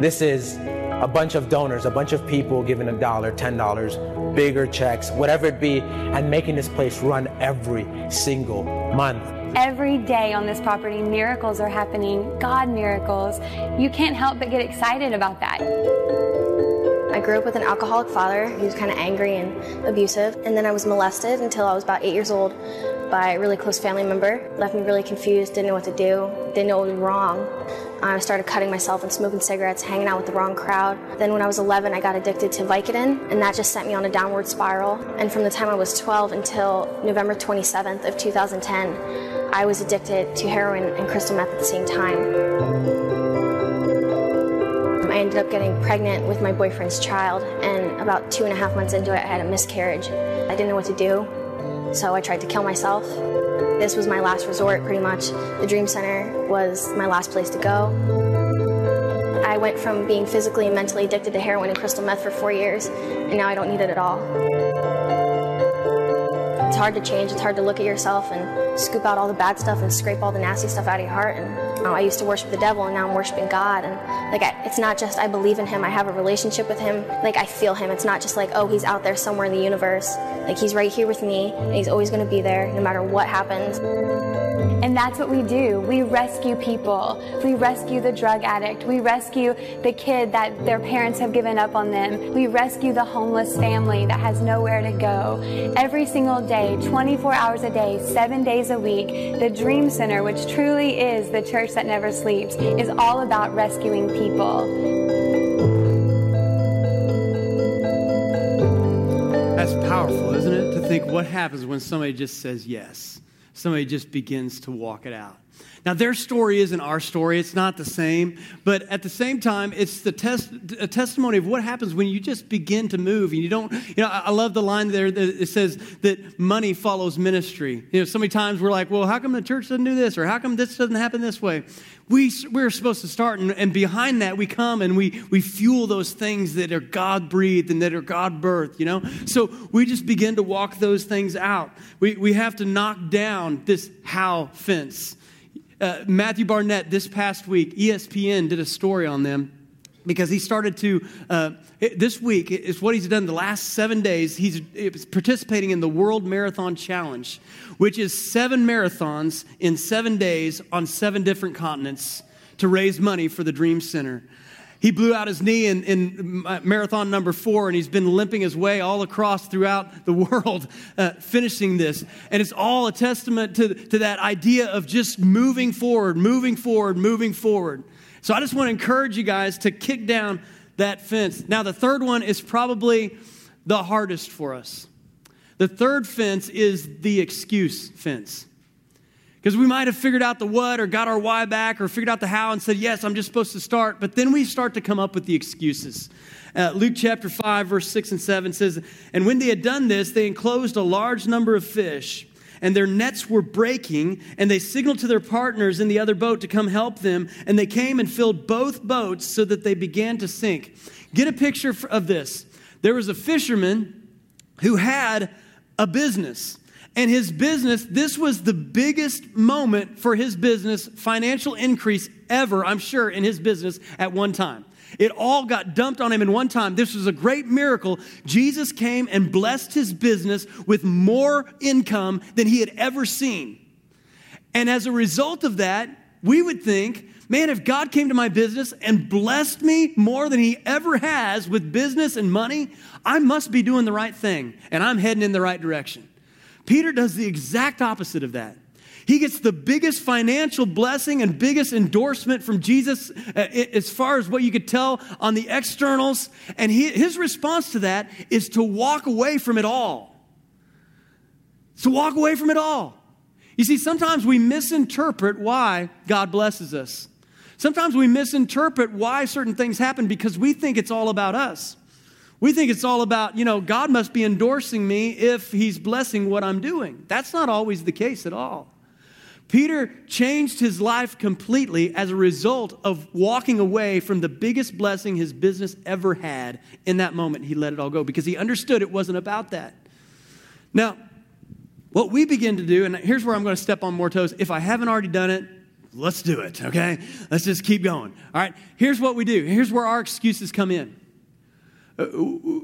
This is a bunch of donors, a bunch of people giving a dollar, ten dollars, bigger checks, whatever it be, and making this place run every single month. Every day on this property, miracles are happening, God miracles. You can't help but get excited about that. I grew up with an alcoholic father. He was kind of angry and abusive. And then I was molested until I was about eight years old by a really close family member. Left me really confused, didn't know what to do, didn't know what was wrong. I started cutting myself and smoking cigarettes, hanging out with the wrong crowd. Then when I was 11, I got addicted to Vicodin, and that just sent me on a downward spiral. And from the time I was 12 until November 27th of 2010, I was addicted to heroin and crystal meth at the same time. I ended up getting pregnant with my boyfriend's child, and about two and a half months into it, I had a miscarriage. I didn't know what to do, so I tried to kill myself. This was my last resort, pretty much. The Dream Center was my last place to go. I went from being physically and mentally addicted to heroin and crystal meth for four years, and now I don't need it at all. It's hard to change. It's hard to look at yourself and scoop out all the bad stuff and scrape all the nasty stuff out of your heart. And I used to worship the devil, and now I'm worshiping God. And like, I, it's not just I believe in Him. I have a relationship with Him. Like I feel Him. It's not just like oh He's out there somewhere in the universe. Like He's right here with me, and He's always going to be there no matter what happens. And that's what we do. We rescue people. We rescue the drug addict. We rescue the kid that their parents have given up on them. We rescue the homeless family that has nowhere to go. Every single day, 24 hours a day, seven days a week, the Dream Center, which truly is the church that never sleeps, is all about rescuing people. That's powerful, isn't it? To think what happens when somebody just says yes somebody just begins to walk it out. Now, their story isn't our story. It's not the same. But at the same time, it's the test, a testimony of what happens when you just begin to move. And you don't, you know, I love the line there that it says that money follows ministry. You know, so many times we're like, well, how come the church doesn't do this? Or how come this doesn't happen this way? We, we're supposed to start, and, and behind that, we come and we, we fuel those things that are God breathed and that are God birthed, you know? So we just begin to walk those things out. We, we have to knock down this how fence. Uh, Matthew Barnett, this past week, ESPN did a story on them because he started to uh, this week is what he's done the last seven days he's participating in the world marathon challenge which is seven marathons in seven days on seven different continents to raise money for the dream center he blew out his knee in, in marathon number four, and he's been limping his way all across throughout the world, uh, finishing this. And it's all a testament to, to that idea of just moving forward, moving forward, moving forward. So I just want to encourage you guys to kick down that fence. Now, the third one is probably the hardest for us. The third fence is the excuse fence. Because we might have figured out the what or got our why back or figured out the how and said, yes, I'm just supposed to start. But then we start to come up with the excuses. Uh, Luke chapter 5, verse 6 and 7 says, And when they had done this, they enclosed a large number of fish, and their nets were breaking, and they signaled to their partners in the other boat to come help them. And they came and filled both boats so that they began to sink. Get a picture of this. There was a fisherman who had a business. And his business, this was the biggest moment for his business, financial increase ever, I'm sure, in his business at one time. It all got dumped on him in one time. This was a great miracle. Jesus came and blessed his business with more income than he had ever seen. And as a result of that, we would think, man, if God came to my business and blessed me more than he ever has with business and money, I must be doing the right thing and I'm heading in the right direction. Peter does the exact opposite of that. He gets the biggest financial blessing and biggest endorsement from Jesus uh, as far as what you could tell on the externals. And he, his response to that is to walk away from it all. To walk away from it all. You see, sometimes we misinterpret why God blesses us. Sometimes we misinterpret why certain things happen because we think it's all about us. We think it's all about, you know, God must be endorsing me if he's blessing what I'm doing. That's not always the case at all. Peter changed his life completely as a result of walking away from the biggest blessing his business ever had. In that moment, he let it all go because he understood it wasn't about that. Now, what we begin to do, and here's where I'm going to step on more toes. If I haven't already done it, let's do it, okay? Let's just keep going. All right, here's what we do. Here's where our excuses come in. Uh,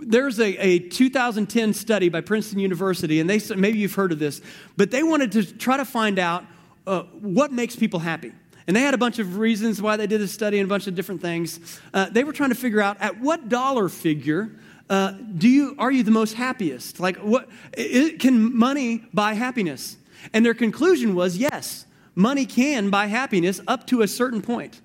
there's a, a 2010 study by Princeton University, and they maybe you've heard of this, but they wanted to try to find out uh, what makes people happy. And they had a bunch of reasons why they did this study and a bunch of different things. Uh, they were trying to figure out at what dollar figure uh, do you are you the most happiest? Like what it, can money buy happiness? And their conclusion was yes, money can buy happiness up to a certain point.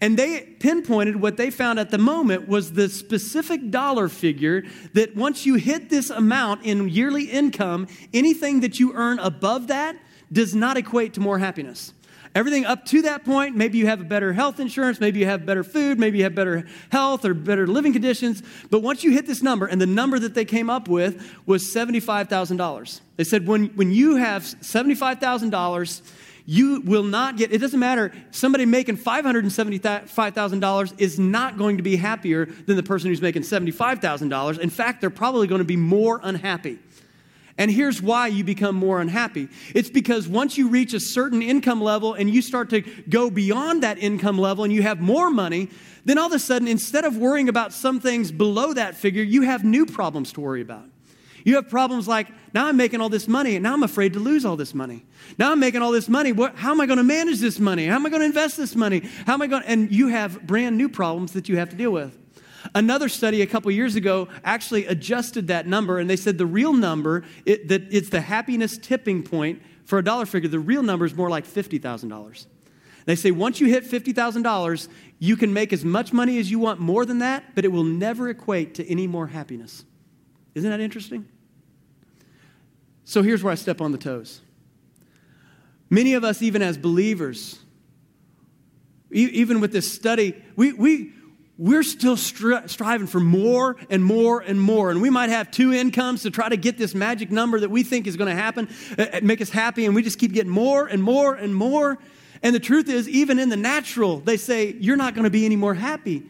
And they pinpointed what they found at the moment was the specific dollar figure that once you hit this amount in yearly income, anything that you earn above that does not equate to more happiness. Everything up to that point, maybe you have a better health insurance, maybe you have better food, maybe you have better health or better living conditions. But once you hit this number, and the number that they came up with was $75,000. They said when, when you have $75,000, you will not get, it doesn't matter, somebody making $575,000 is not going to be happier than the person who's making $75,000. In fact, they're probably going to be more unhappy. And here's why you become more unhappy it's because once you reach a certain income level and you start to go beyond that income level and you have more money, then all of a sudden, instead of worrying about some things below that figure, you have new problems to worry about. You have problems like, now I'm making all this money and now I'm afraid to lose all this money. Now I'm making all this money. What, how am I going to manage this money? How am I going to invest this money? How am I going And you have brand new problems that you have to deal with. Another study a couple years ago actually adjusted that number, and they said the real number, it, that it's the happiness tipping point for a dollar figure. The real number is more like $50,000. They say once you hit $50,000, you can make as much money as you want more than that, but it will never equate to any more happiness. Isn't that interesting? So here's where I step on the toes. Many of us, even as believers, even with this study, we, we, we're still stri- striving for more and more and more. And we might have two incomes to try to get this magic number that we think is going to happen, uh, uh, make us happy, and we just keep getting more and more and more. And the truth is, even in the natural, they say, you're not going to be any more happy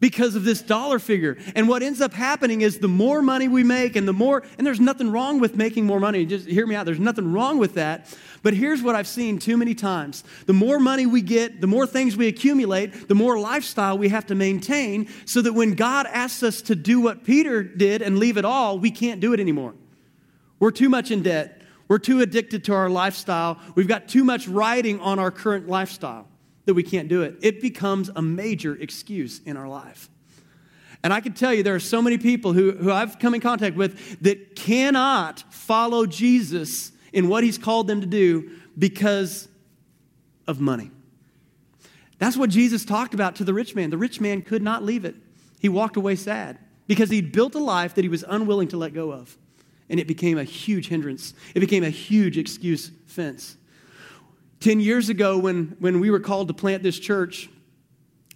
because of this dollar figure. And what ends up happening is the more money we make and the more, and there's nothing wrong with making more money. Just hear me out. There's nothing wrong with that. But here's what I've seen too many times the more money we get, the more things we accumulate, the more lifestyle we have to maintain so that when God asks us to do what Peter did and leave it all, we can't do it anymore. We're too much in debt. We're too addicted to our lifestyle. We've got too much riding on our current lifestyle that we can't do it. It becomes a major excuse in our life. And I can tell you, there are so many people who, who I've come in contact with that cannot follow Jesus in what he's called them to do because of money. That's what Jesus talked about to the rich man. The rich man could not leave it, he walked away sad because he'd built a life that he was unwilling to let go of. And it became a huge hindrance, it became a huge excuse fence. 10 years ago, when, when we were called to plant this church,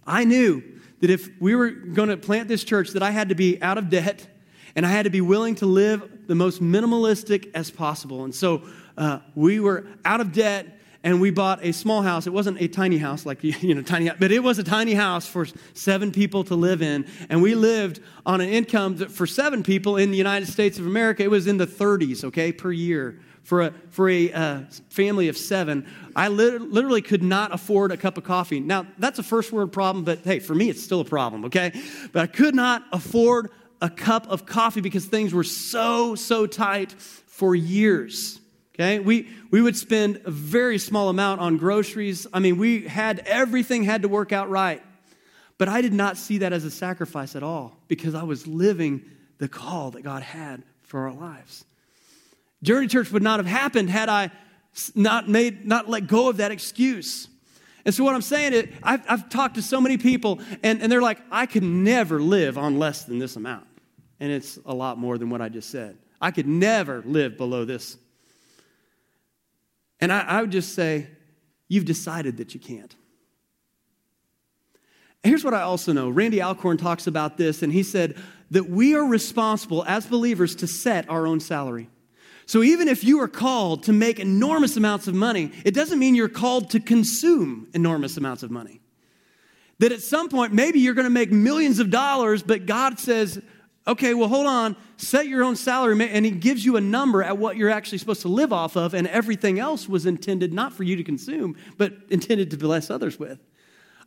I knew that if we were going to plant this church, that I had to be out of debt and I had to be willing to live the most minimalistic as possible. And so uh, we were out of debt and we bought a small house. It wasn't a tiny house, like, you know, tiny, but it was a tiny house for seven people to live in. And we lived on an income for seven people in the United States of America, it was in the 30s, okay, per year for a, for a uh, family of seven, I literally could not afford a cup of coffee. Now, that's a first world problem, but hey, for me, it's still a problem, okay? But I could not afford a cup of coffee because things were so, so tight for years. Okay, we, we would spend a very small amount on groceries. I mean, we had everything had to work out right. But I did not see that as a sacrifice at all because I was living the call that God had for our lives. Journey Church would not have happened had I not made, not let go of that excuse. And so what I'm saying is, I've, I've talked to so many people, and, and they're like, I could never live on less than this amount. And it's a lot more than what I just said. I could never live below this. And I, I would just say, you've decided that you can't. Here's what I also know Randy Alcorn talks about this, and he said that we are responsible as believers to set our own salary. So even if you are called to make enormous amounts of money, it doesn't mean you're called to consume enormous amounts of money. That at some point, maybe you're going to make millions of dollars, but God says, okay, well, hold on, set your own salary, and He gives you a number at what you're actually supposed to live off of, and everything else was intended not for you to consume, but intended to bless others with.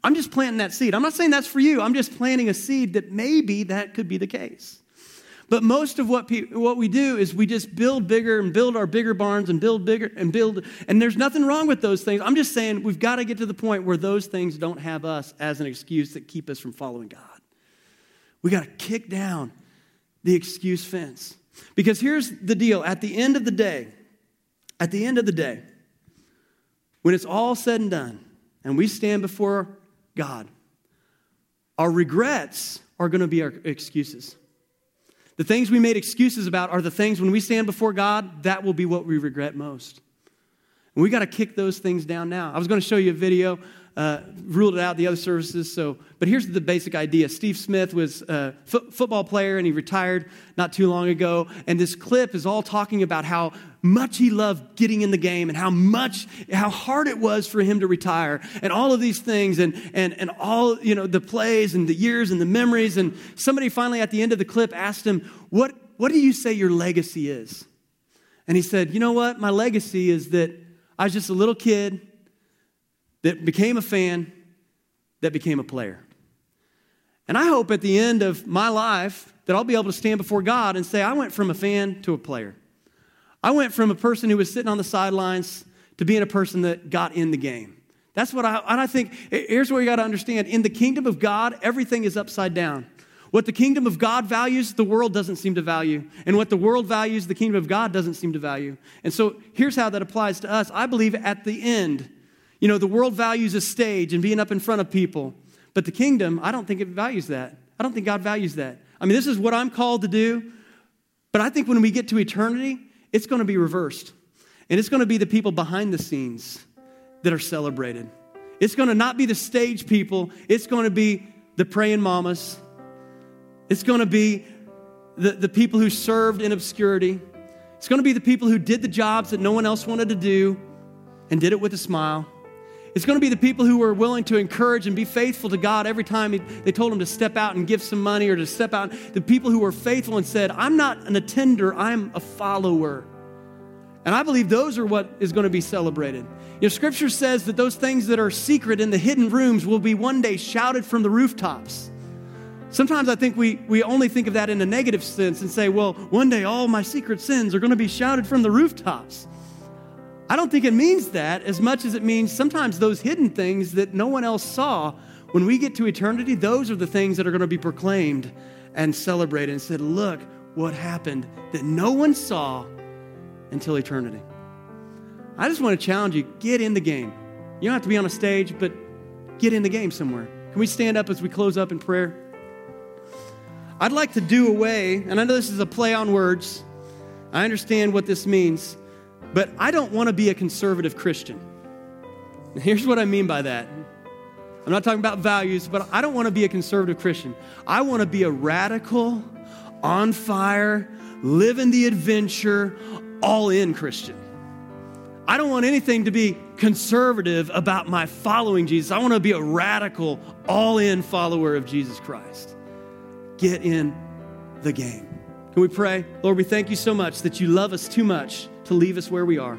I'm just planting that seed. I'm not saying that's for you, I'm just planting a seed that maybe that could be the case. But most of what, pe- what we do is we just build bigger and build our bigger barns and build bigger and build. And there's nothing wrong with those things. I'm just saying we've got to get to the point where those things don't have us as an excuse that keep us from following God. We got to kick down the excuse fence. Because here's the deal at the end of the day, at the end of the day, when it's all said and done and we stand before God, our regrets are going to be our excuses. The things we made excuses about are the things when we stand before God, that will be what we regret most. We got to kick those things down now. I was going to show you a video uh, ruled it out the other services. So, but here's the basic idea. Steve Smith was a football player and he retired not too long ago. And this clip is all talking about how much he loved getting in the game and how much, how hard it was for him to retire and all of these things and, and, and all, you know, the plays and the years and the memories. And somebody finally at the end of the clip asked him, what, what do you say your legacy is? And he said, you know what? My legacy is that I was just a little kid that became a fan, that became a player. And I hope at the end of my life that I'll be able to stand before God and say, I went from a fan to a player. I went from a person who was sitting on the sidelines to being a person that got in the game. That's what I, and I think, here's what you got to understand. In the kingdom of God, everything is upside down. What the kingdom of God values, the world doesn't seem to value. And what the world values, the kingdom of God doesn't seem to value. And so here's how that applies to us. I believe at the end, you know, the world values a stage and being up in front of people, but the kingdom, I don't think it values that. I don't think God values that. I mean, this is what I'm called to do, but I think when we get to eternity, it's going to be reversed. And it's going to be the people behind the scenes that are celebrated. It's going to not be the stage people, it's going to be the praying mamas. It's going to be the, the people who served in obscurity. It's going to be the people who did the jobs that no one else wanted to do and did it with a smile. It's going to be the people who were willing to encourage and be faithful to God every time they told him to step out and give some money or to step out. The people who were faithful and said, I'm not an attender, I'm a follower. And I believe those are what is going to be celebrated. You know, scripture says that those things that are secret in the hidden rooms will be one day shouted from the rooftops. Sometimes I think we, we only think of that in a negative sense and say, well, one day all my secret sins are going to be shouted from the rooftops. I don't think it means that as much as it means sometimes those hidden things that no one else saw, when we get to eternity, those are the things that are going to be proclaimed and celebrated and said, look what happened that no one saw until eternity. I just want to challenge you get in the game. You don't have to be on a stage, but get in the game somewhere. Can we stand up as we close up in prayer? I'd like to do away, and I know this is a play on words. I understand what this means. But I don't want to be a conservative Christian. here's what I mean by that. I'm not talking about values, but I don't want to be a conservative Christian. I want to be a radical, on fire, living the adventure, all in Christian. I don't want anything to be conservative about my following Jesus. I want to be a radical, all in follower of Jesus Christ. Get in the game. Can we pray? Lord, we thank you so much that you love us too much to leave us where we are.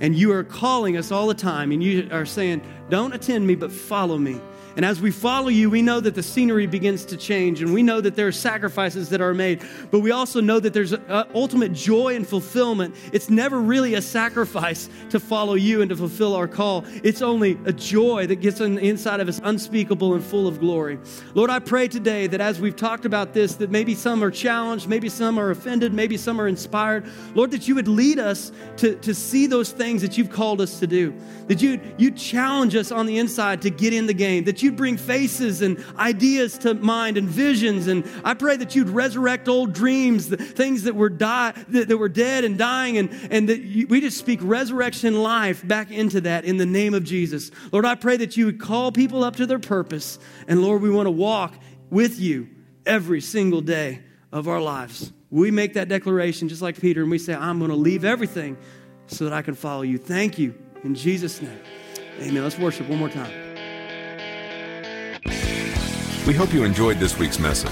And you are calling us all the time, and you are saying, Don't attend me, but follow me. And as we follow you, we know that the scenery begins to change, and we know that there are sacrifices that are made, but we also know that there's ultimate joy and fulfillment. It's never really a sacrifice to follow you and to fulfill our call. It's only a joy that gets on the inside of us unspeakable and full of glory. Lord, I pray today that as we've talked about this, that maybe some are challenged, maybe some are offended, maybe some are inspired. Lord, that you would lead us to, to see those things that you've called us to do, that you you challenge us on the inside to get in the game, that you'd bring faces and ideas to mind and visions. And I pray that you'd resurrect old dreams, things that were die, that, that were dead and dying, and, and that you, we just speak resurrection life back into that in the name of Jesus. Lord, I pray that you would call people up to their purpose. And Lord, we want to walk with you every single day of our lives. We make that declaration just like Peter, and we say, I'm going to leave everything so that I can follow you. Thank you. In Jesus' name. Amen. Let's worship one more time. We hope you enjoyed this week's message.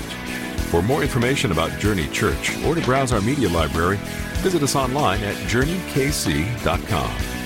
For more information about Journey Church or to browse our media library, visit us online at journeykc.com.